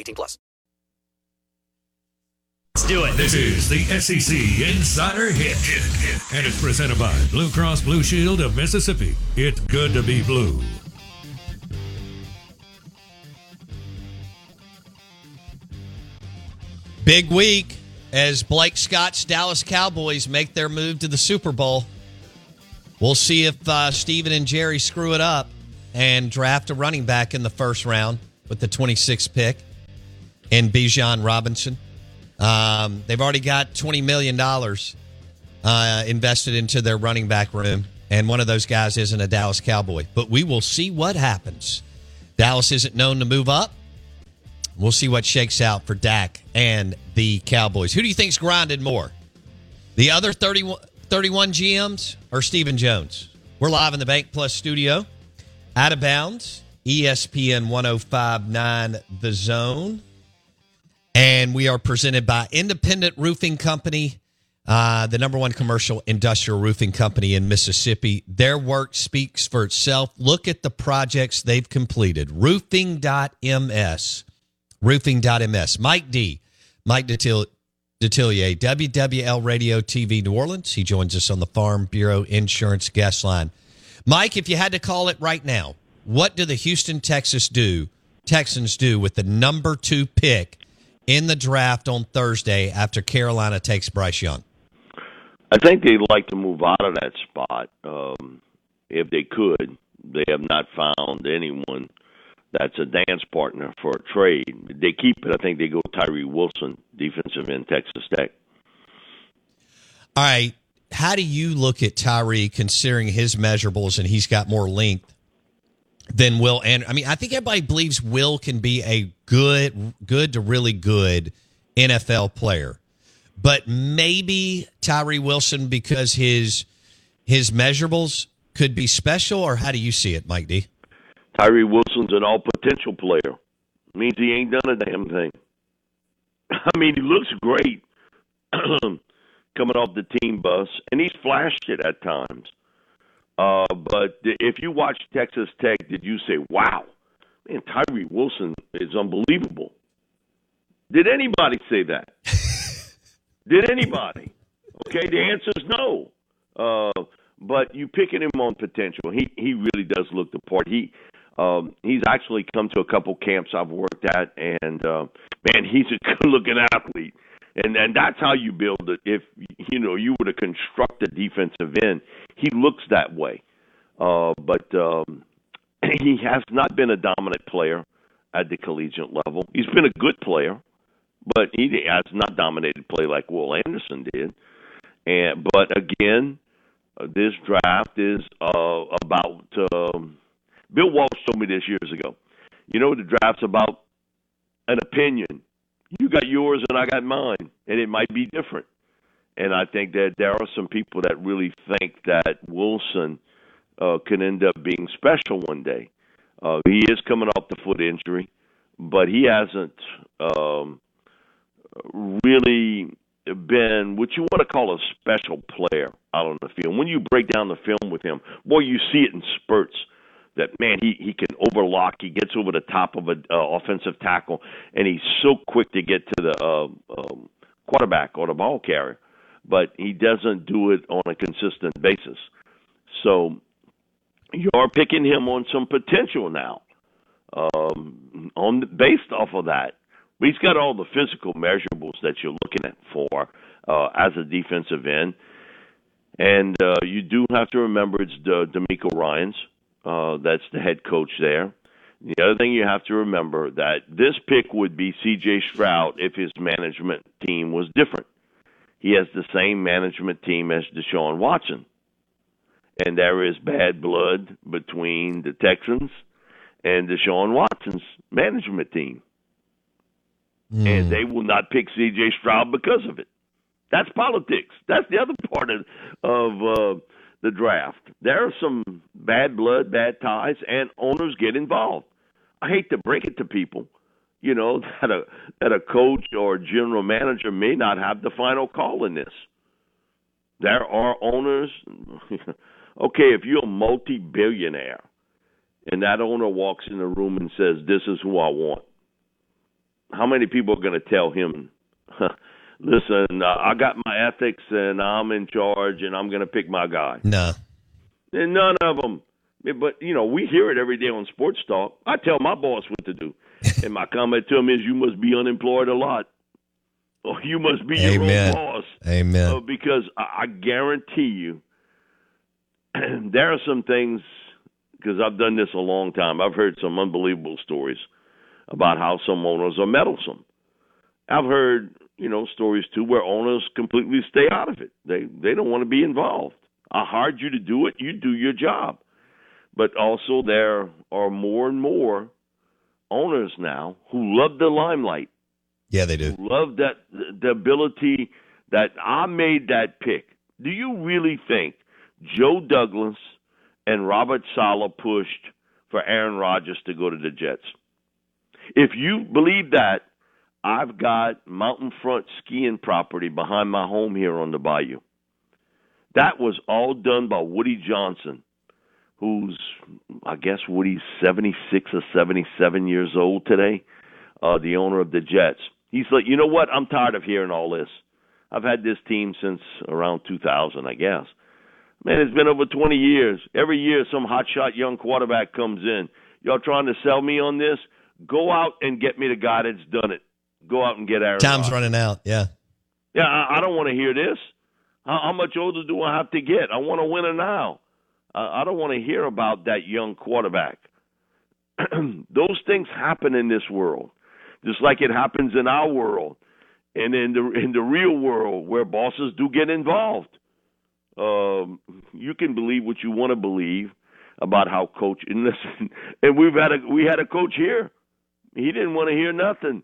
18 plus. Let's do it. This is the SEC Insider Hit. And it's presented by Blue Cross Blue Shield of Mississippi. It's good to be blue. Big week as Blake Scott's Dallas Cowboys make their move to the Super Bowl. We'll see if uh, Stephen and Jerry screw it up and draft a running back in the first round with the 26th pick in Bijan Robinson. Um, they've already got $20 million uh, invested into their running back room, and one of those guys isn't a Dallas Cowboy. But we will see what happens. Dallas isn't known to move up. We'll see what shakes out for Dak and the Cowboys. Who do you think's grinded more? The other 31, 31 GMs or Stephen Jones? We're live in the Bank Plus studio. Out of bounds, ESPN 1059 The Zone. And we are presented by Independent Roofing Company, uh, the number one commercial industrial roofing company in Mississippi. Their work speaks for itself. Look at the projects they've completed. Roofing.ms roofing.ms. Mike D. Mike Detil- Detillier, WWL Radio TV New Orleans. He joins us on the Farm Bureau Insurance Guest Line. Mike, if you had to call it right now, what do the Houston Texas do Texans do with the number two pick in the draft on Thursday after Carolina takes Bryce Young? I think they'd like to move out of that spot um, if they could. They have not found anyone that's a dance partner for a trade. They keep it. I think they go Tyree Wilson, defensive end, Texas Tech. All right. How do you look at Tyree considering his measurables and he's got more length than Will? And I mean, I think everybody believes Will can be a good, good to really good NFL player, but maybe Tyree Wilson because his his measurables could be special. Or how do you see it, Mike D? Tyree Wilson's an all potential player. Means he ain't done a damn thing. I mean, he looks great coming off the team bus, and he's flashed it at times. Uh, but if you watch Texas Tech, did you say, "Wow, man, Tyree Wilson is unbelievable"? Did anybody say that? did anybody? Okay, the answer is no. Uh, but you picking him on potential. He he really does look the part. He um, he's actually come to a couple camps I've worked at, and uh, man, he's a good-looking athlete. And and that's how you build it. If you know you were to construct a defensive end, he looks that way. Uh, but um, he has not been a dominant player at the collegiate level. He's been a good player, but he has not dominated play like Will Anderson did. And but again, uh, this draft is uh, about. Um, Bill Walsh told me this years ago. You know, the draft's about an opinion. You got yours and I got mine, and it might be different. And I think that there are some people that really think that Wilson uh, can end up being special one day. Uh, he is coming off the foot injury, but he hasn't um, really been what you want to call a special player out on the field. When you break down the film with him, boy, you see it in spurts. That man, he he can overlock. He gets over the top of an uh, offensive tackle, and he's so quick to get to the uh, um, quarterback or the ball carrier. But he doesn't do it on a consistent basis. So you're picking him on some potential now, um, on the, based off of that. He's got all the physical measurables that you're looking at for uh, as a defensive end. And uh, you do have to remember it's the DeMeco Ryans. Uh, that's the head coach there. The other thing you have to remember that this pick would be C.J. Stroud if his management team was different. He has the same management team as Deshaun Watson, and there is bad blood between the Texans and Deshaun Watson's management team Hmm. and they will not pick C.J. Stroud because of it. That's politics. That's the other part of of uh, the draft. There are some bad blood, bad ties, and owners get involved. I hate to break it to people, you know, that a that a coach or general manager may not have the final call in this. There are owners. okay, if you're a multi-billionaire, and that owner walks in the room and says, "This is who I want," how many people are going to tell him, "Listen, uh, I got my ethics and I'm in charge and I'm going to pick my guy"? No. And none of them. But you know, we hear it every day on sports talk. I tell my boss what to do, and my comment to him is, "You must be unemployed a lot, or you must be your Amen. own boss." Amen. Uh, because I, I guarantee you, there are some things. Because I've done this a long time, I've heard some unbelievable stories about how some owners are meddlesome. I've heard, you know, stories too where owners completely stay out of it. They they don't want to be involved. I hired you to do it. You do your job. But also there are more and more owners now who love the limelight Yeah, they do. love that the ability that I made that pick. Do you really think Joe Douglas and Robert Saleh pushed for Aaron Rodgers to go to the Jets? If you believe that, I've got mountain front skiing property behind my home here on the bayou. That was all done by Woody Johnson, who's I guess Woody's 76 or 77 years old today, uh, the owner of the Jets. He's like, you know what? I'm tired of hearing all this. I've had this team since around 2000, I guess. Man, it's been over 20 years. Every year, some hotshot young quarterback comes in. Y'all trying to sell me on this? Go out and get me the guy that's done it. Go out and get Aaron. Time's Rodgers. running out. Yeah. Yeah, I, I don't want to hear this. How, how much older do I have to get? I want a winner now. I, I don't want to hear about that young quarterback. Those things happen in this world, just like it happens in our world, and in the in the real world where bosses do get involved. Um, you can believe what you want to believe about how coach and listen. And we've had a we had a coach here. He didn't want to hear nothing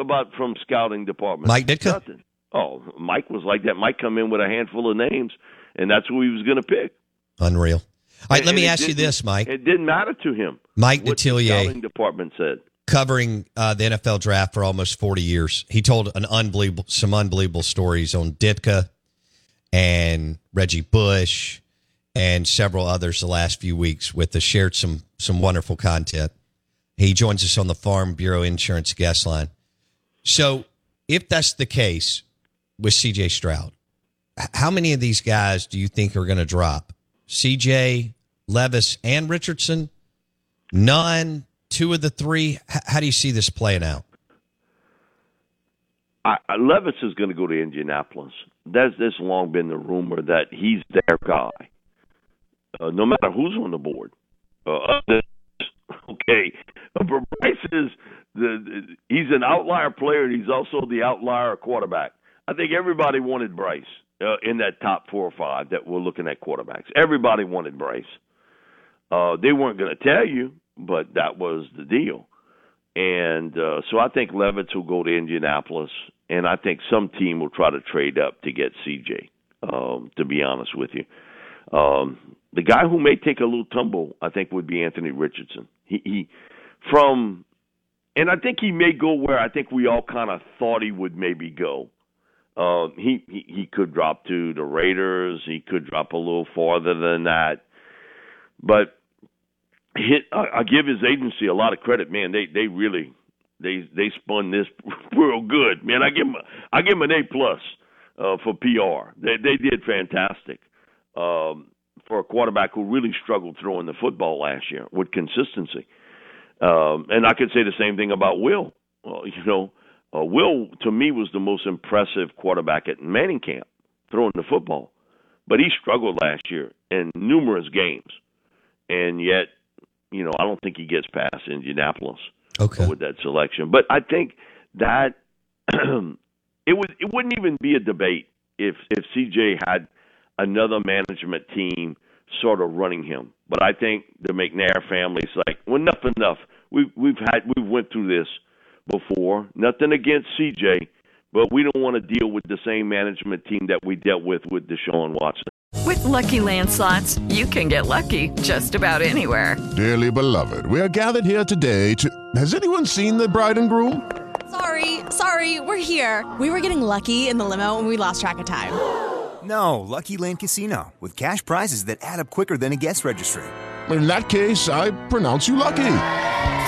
about from scouting department. Mike Ditka? Nothing. Oh, Mike was like that. Mike come in with a handful of names, and that's who he was going to pick. Unreal. All right, let And me ask you this, Mike. It didn't matter to him. Mike Detillier. scouting department said. covering uh, the NFL draft for almost 40 years. He told an unbelievable, some unbelievable stories on Ditka and Reggie Bush and several others the last few weeks with the shared some, some wonderful content. He joins us on the Farm Bureau Insurance guest line. So if that's the case with CJ Stroud, how many of these guys do you think are going to drop? CJ, Levis, and Richardson? None, two of the three. How do you see this playing out? I, Levis is going to go to Indianapolis. That's that's long been the rumor that he's their guy. Uh, no matter who's on the board. Uh, okay, uh, Bryce is the, he's an outlier player. and He's also the outlier quarterback. I think everybody wanted Bryce uh, in that top four or five that were looking at quarterbacks. Everybody wanted Bryce. Uh, they weren't going to tell you, but that was the deal. And uh, so I think Levis will go to Indianapolis, and I think some team will try to trade up to get CJ. Um, to be honest with you, um, the guy who may take a little tumble, I think, would be Anthony Richardson. He, he from and I think he may go where I think we all kind of thought he would maybe go. Uh, he, he he could drop to the Raiders. He could drop a little farther than that, but hit. I, I give his agency a lot of credit, man. They they really they they spun this real good, man. I give him I give him an A plus uh, for PR. They they did fantastic um, for a quarterback who really struggled throwing the football last year with consistency. Um, and I could say the same thing about Will. Well, you know, uh, Will to me was the most impressive quarterback at Manning camp throwing the football, but he struggled last year in numerous games, and yet, you know, I don't think he gets past Indianapolis Okay. with that selection. But I think that it would it wouldn't even be a debate if if CJ had another management team sort of running him. But I think the McNair family's like, well, enough, enough. We've we've had we've went through this before. Nothing against CJ, but we don't want to deal with the same management team that we dealt with with Deshaun Watson. With Lucky Land slots, you can get lucky just about anywhere. Dearly beloved, we are gathered here today to. Has anyone seen the bride and groom? Sorry, sorry, we're here. We were getting lucky in the limo and we lost track of time. No, Lucky Land Casino, with cash prizes that add up quicker than a guest registry. In that case, I pronounce you lucky.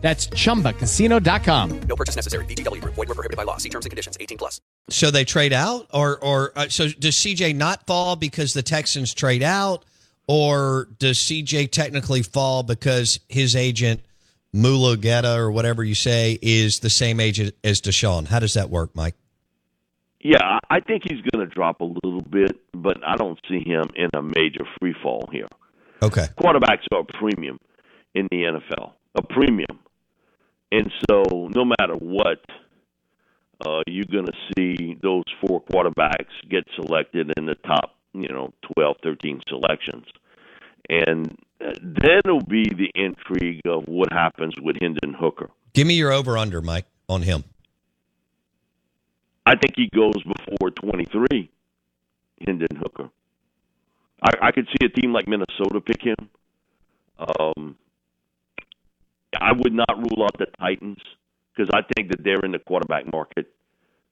That's chumbacasino.com. No purchase necessary. VGW Group. Void were prohibited by law. See terms and conditions. 18 plus. So they trade out, or or uh, so does CJ not fall because the Texans trade out, or does CJ technically fall because his agent Mulugheta or whatever you say is the same agent as Deshaun? How does that work, Mike? Yeah, I I think he's going to drop a little bit, but I don't see him in a major free fall here. Okay. quarterbacks are a premium in the NFL, a premium. And so, no matter what, uh, you're going to see those four quarterbacks get selected in the top, you know, 12, 13 selections. And uh, then it'll be the intrigue of what happens with Hendon Hooker. Give me your over under, Mike, on him. I think he goes before 23, Hendon Hooker. I, I could see a team like Minnesota pick him. Um, I would not rule out the Titans because I think that they're in the quarterback market.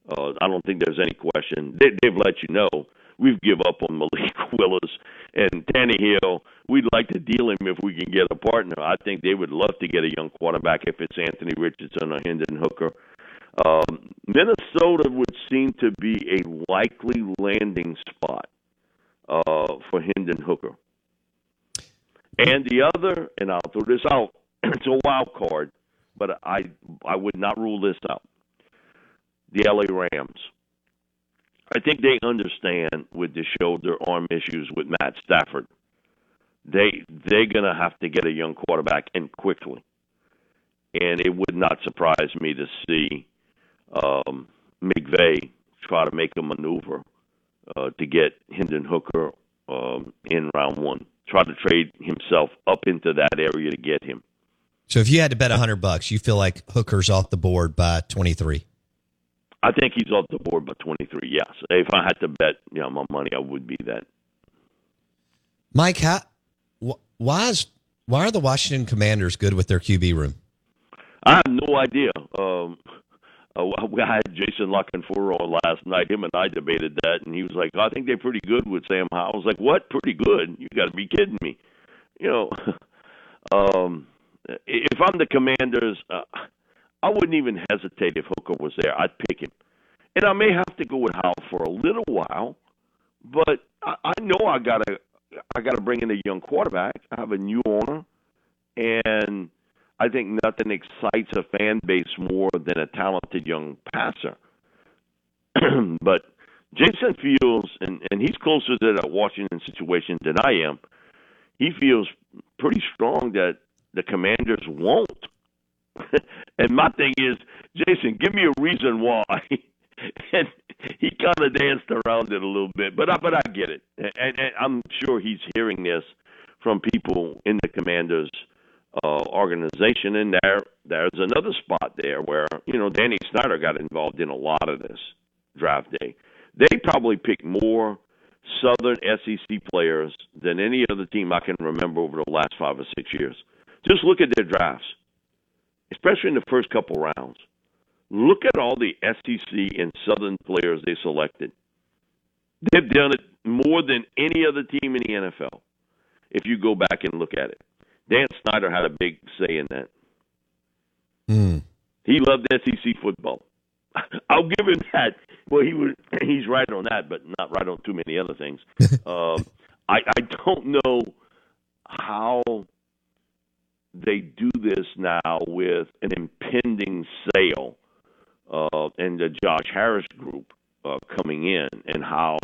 Uh, I don't think there's any question. They, they've let you know we've give up on Malik Willis and Tannehill. We'd like to deal him if we can get a partner. I think they would love to get a young quarterback if it's Anthony Richardson or Hendon Hooker. Um, Minnesota would seem to be a likely landing spot uh, for Hendon Hooker. And the other, and I'll throw this out, it's a wild card, but I I would not rule this out. The LA Rams. I think they understand with the shoulder arm issues with Matt Stafford. They they're gonna have to get a young quarterback in quickly, and it would not surprise me to see um, McVay try to make a maneuver uh, to get Hendon Hooker um, in round one. Try to trade himself up into that area to get him. So if you had to bet a hundred bucks, you feel like Hooker's off the board by twenty three. I think he's off the board by 23. Yes, if I had to bet, you know, my money, I would be that. Mike, how, wh- why is why are the Washington Commanders good with their QB room? I have no idea. Um, uh, we had Jason La Canfora on last night. Him and I debated that, and he was like, "I think they're pretty good with Sam Howell." I was like, "What? Pretty good? You got to be kidding me!" You know, um, if I'm the Commanders, uh, I wouldn't even hesitate if Hooker was there. I'd pick him, and I may have to go with Howell for a little while, but I, I know I gotta, I gotta bring in a young quarterback. I have a new owner, and I think nothing excites a fan base more than a talented young passer. but Jason feels, and, and he's closer to that Washington situation than I am. he feels pretty strong that the Commanders won't. and my thing is, Jason, give me a reason why. and he kind of danced around it a little bit, but I, but I get it, and, and I'm sure he's hearing this from people in the Commanders uh, organization, and there there's another spot there where you know Danny Snyder got involved in a lot of this draft day. They probably picked more Southern SEC players than any other team I can remember over the last five or six years. Just look at their drafts, especially in the first couple rounds. Look at all the SEC and Southern players they selected. They've done it more than any other team in the NFL. If you go back and look at it, Dan Snyder had a big say in that. Mm. He loved SEC football. I'll give him that. Well, he was he's right on that, but not right on too many other things. um, I I don't know they do this now with an impending sale uh, and the Josh Harris group uh, coming in, and how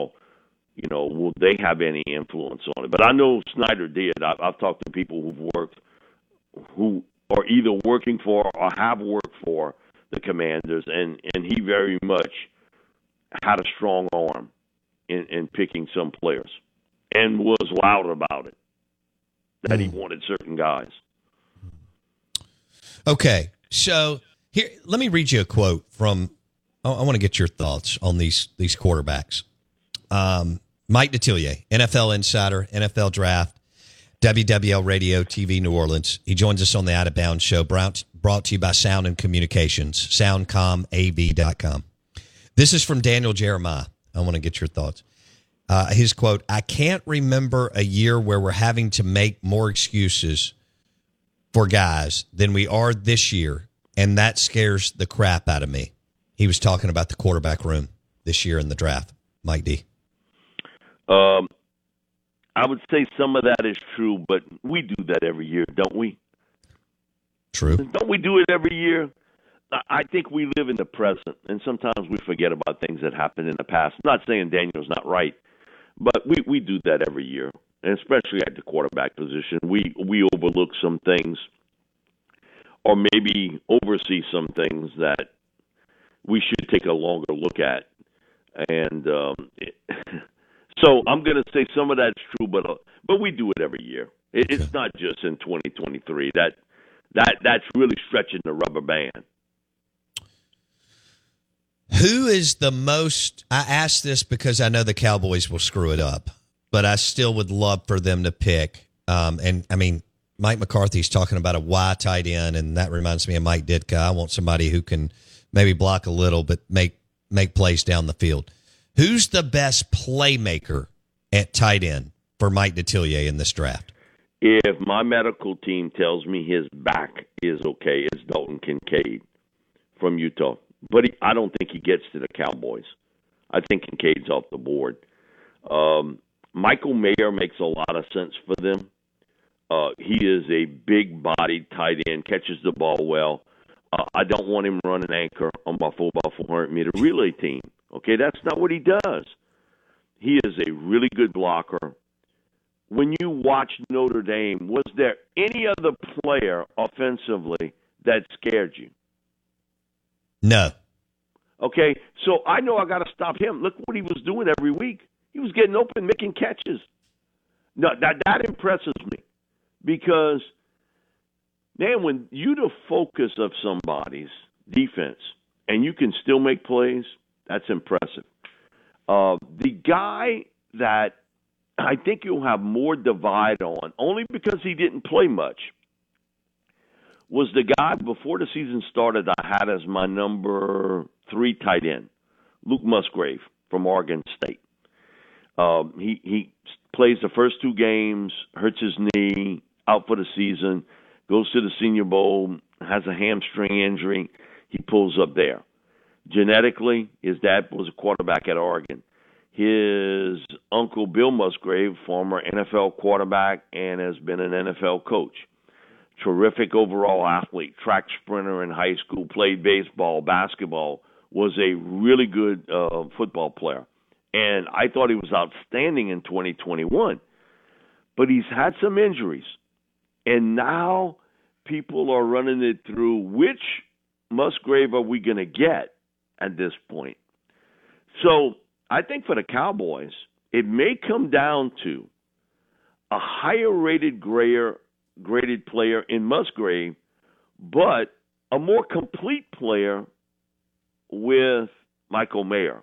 you know will they have any influence on it? But I know Snyder did. I, I've talked to people who've worked, who are either working for or have worked for the Commanders, and and he very much had a strong arm in, in picking some players, and was loud about it that he wanted certain guys. Okay, so here, let me read you a quote from. I, I want to get your thoughts on these these quarterbacks. Um, Mike Detillier, NFL insider, NFL draft, WWL Radio, TV New Orleans. He joins us on the Out of Bounds show, brought, brought to you by Sound and Communications, soundcomav.com. This is from Daniel Jeremiah. I want to get your thoughts. Uh, his quote I can't remember a year where we're having to make more excuses for guys than we are this year, and that scares the crap out of me. He was talking about the quarterback room this year in the draft. Mike D. Um, I would say some of that is true, but we do that every year, don't we? True. Don't we do it every year? I think we live in the present, and sometimes we forget about things that happened in the past. I'm not saying Daniel's not right, but we we do that every year, and especially at the quarterback position. We we overlook some things, or maybe oversee some things that we should take a longer look at. And um, it, so I'm going to say some of that's true, but uh, but we do it every year. It, It's not just in 2023. That that that's really stretching the rubber band. Who is the most? I ask this because I know the Cowboys will screw it up, but I still would love for them to pick. Um, and I mean, Mike McCarthy's talking about a Y tight end, and that reminds me of Mike Ditka. I want somebody who can maybe block a little, but make make plays down the field. Who's the best playmaker at tight end for Mike Detillier in this draft? If my medical team tells me his back is okay, it's Dalton Kincaid from Utah. But he, I don't think he gets to the Cowboys. I think Kincaid's off the board. Um, Michael Mayer makes a lot of sense for them. Uh, he is a big bodied tight end, catches the ball well. Uh, I don't want him running anchor on my 4 by 400 meter relay team. Okay, that's not what he does. He is a really good blocker. When you watch Notre Dame, was there any other player offensively that scared you? No. Okay, so I know I got to stop him. Look what he was doing every week. He was getting open, making catches. No, that that impresses me because man, when you the focus of somebody's defense and you can still make plays, that's impressive. Uh, the guy that I think you'll have more divide on, only because he didn't play much, was the guy before the season started I had as my number three tight end, Luke Musgrave from Oregon State. Um, he he plays the first two games, hurts his knee, out for the season, goes to the Senior Bowl, has a hamstring injury. He pulls up there. Genetically, his dad was a quarterback at Oregon. His uncle Bill Musgrave, former NFL quarterback and has been an NFL coach. Terrific overall athlete, track sprinter in high school, played baseball, basketball, was a really good uh, football player. And I thought he was outstanding in 2021. but he's had some injuries. And now people are running it through which Musgrave are we going to get at this point? So I think for the Cowboys, it may come down to a higher rated grayer, graded player in Musgrave, but a more complete player with Michael Mayer.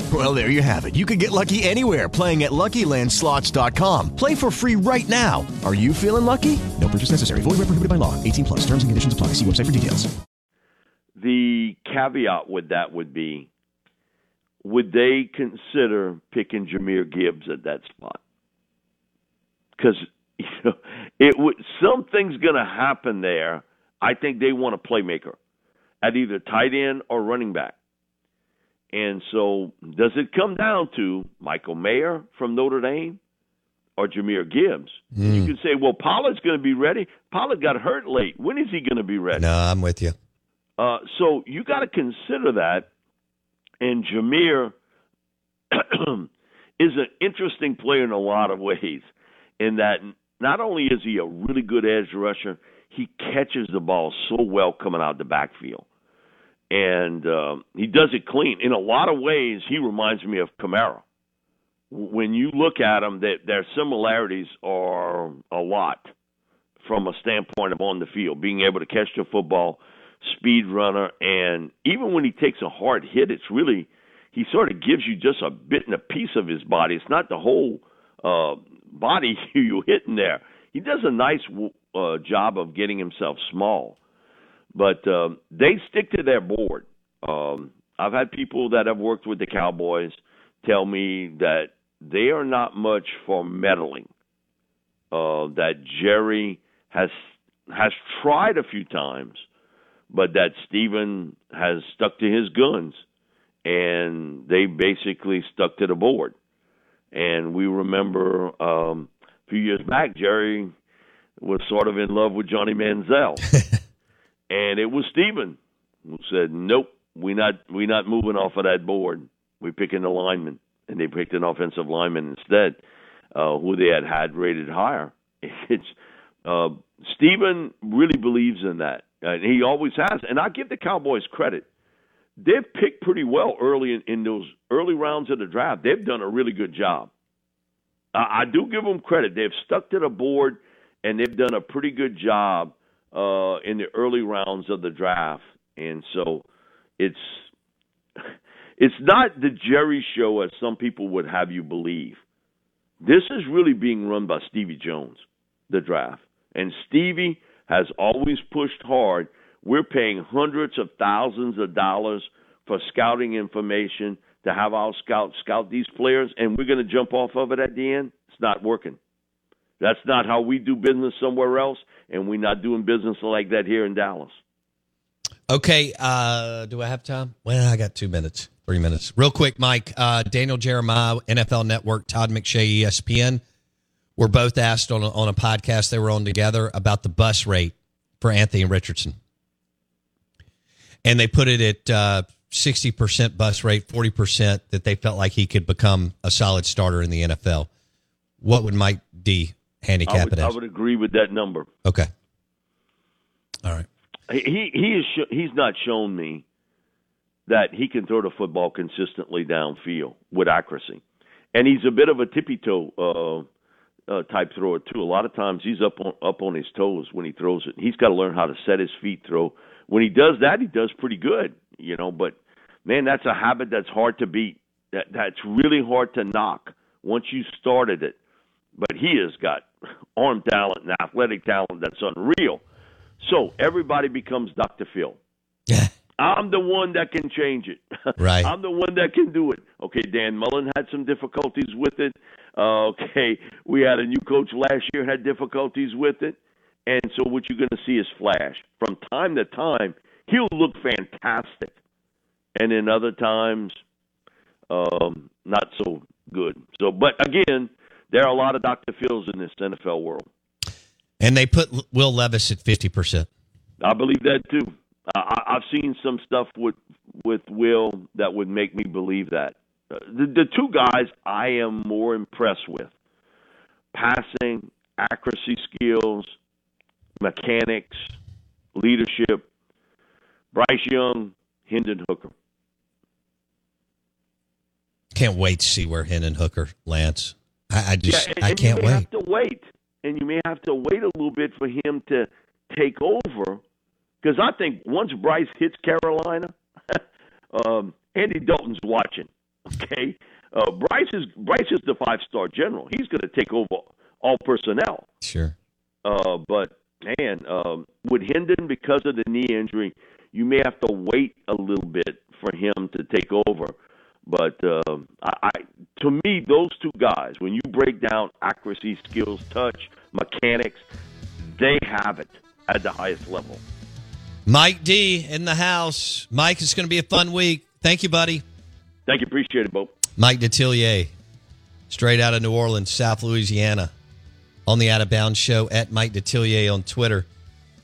Well, there you have it. You can get lucky anywhere playing at LuckyLandSlots.com. Play for free right now. Are you feeling lucky? No purchase necessary. Void where prohibited by law. 18 plus. Terms and conditions apply. See website for details. The caveat with that would be, would they consider picking Jahmyr Gibbs at that spot? Because you know, it would something's going to happen there. I think they want a playmaker at either tight end or running back. And so, does it come down to Michael Mayer from Notre Dame or Jahmyr Gibbs? Hmm. You can say, well, Pollard's going to be ready. Pollard got hurt late. When is he going to be ready? No, I'm with you. Uh, so you got to consider that. And Jahmyr is an interesting player in a lot of ways, in that not only is he a really good edge rusher, he catches the ball so well coming out the backfield. And um, he does it clean. In a lot of ways, he reminds me of Kamara. When you look at him, that their similarities are a lot from a standpoint of on the field, being able to catch the football, speed runner, and even when he takes a hard hit, it's really he sort of gives you just a bit and a piece of his body. It's not the whole uh, body you hitting there. He does a nice uh, job of getting himself small, but um, they stick to their board. Um, I've had people that have worked with the Cowboys tell me that they are not much for meddling. Uh, that Jerry has has tried a few times, but that Stephen has stuck to his guns, and they basically stuck to the board. And we remember um, a few years back, Jerry was sort of in love with Johnny Manziel, and it was Stephen who said, "Nope, we not we not moving off of that board. We're picking the lineman." And they picked an offensive lineman instead, uh, who they had had rated higher. It's uh, Stephen really believes in that, and he always has. And I give the Cowboys credit; they've picked pretty well early in, in those early rounds of the draft. They've done a really good job. I do give them credit; they've stuck to the board, and they've done a pretty good job uh, in the early rounds of the draft. And so, it's it's not the Jerry show as some people would have you believe. This is really being run by Stevie Jones, the draft. And Stevie has always pushed hard. We're paying hundreds of thousands of dollars for scouting information to have our scouts scout these players, and we're going to jump off of it at the end. It's not working. That's not how we do business somewhere else, and we're not doing business like that here in Dallas. Okay, uh, do I have time? Well, I got two minutes, three minutes. Real quick, Mike. Uh, Daniel Jeremiah, NFL Network, Todd McShay, ESPN, were both asked on a, on a podcast they were on together about the bus rate for Anthony Richardson. And they put it at uh, 60% bus rate, 40% that they felt like he could become a solid starter in the NFL. What would Mike D handicap I would, it I would agree with that number. Okay. All right. He he is sh- he's not shown me that he can throw the football consistently downfield with accuracy, and he's a bit of a tippy toe uh, uh, type thrower too. A lot of times he's up on up on his toes when he throws it. He's got to learn how to set his feet throw. When he does that, he does pretty good, you know. But man, that's a habit that's hard to beat. That that's really hard to knock once you started it. But he has got arm talent and athletic talent that's unreal. So everybody becomes Dr. Phil. I'm the one that can change it. Right. I'm the one that can do it. Okay, Dan Mullen had some difficulties with it. Uh, okay, we had a new coach last year had difficulties with it. And so what you're going to see is flash. From time to time, he'll look fantastic. And then other times, um, not so good. So, but again, there are a lot of Dr. Fields in this NFL world. And they put Will Levis at 50%. I believe that too. I, I've seen some stuff with with Will that would make me believe that. Uh, The, the two guys I am more impressed with: passing, accuracy skills, mechanics, leadership. Bryce Young, Hendon Hooker. Can't wait to see where Hendon Hooker lands. I, I just, yeah, and, I can't you may wait. have to wait, and you may have to wait a little bit for him to take over. Because I think once Bryce hits Carolina, um, Andy Dalton's watching. Okay, uh, Bryce is Bryce is the five star general. He's going to take over all personnel. Sure. Uh, but man, um, with Hendon because of the knee injury, you may have to wait a little bit for him to take over. But um, I, I, to me, those two guys, when you break down accuracy, skills, touch, mechanics, they have it at the highest level. Mike D in the house. Mike, it's going to be a fun week. Thank you, buddy. Thank you. Appreciate it, Bo. Mike Detillier, straight out of New Orleans, South Louisiana, on the Out of Bounds Show at Mike Detillier on Twitter.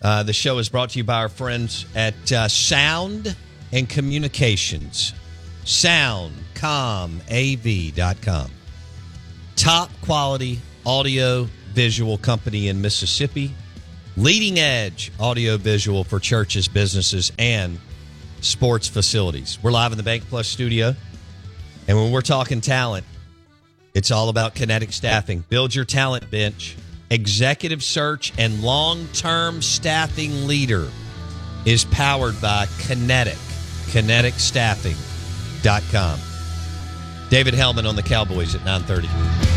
Uh, the show is brought to you by our friends at uh, Sound and Communications, soundcomav.com. Top quality audio visual company in Mississippi, leading edge audio visual for churches, businesses, and sports facilities. We're live in the Bank Plus studio. And when we're talking talent, it's all about kinetic staffing. Build your talent bench. Executive search and long term staffing leader is powered by Kinetic, kineticstaffing.com. David Helman on the Cowboys at 930.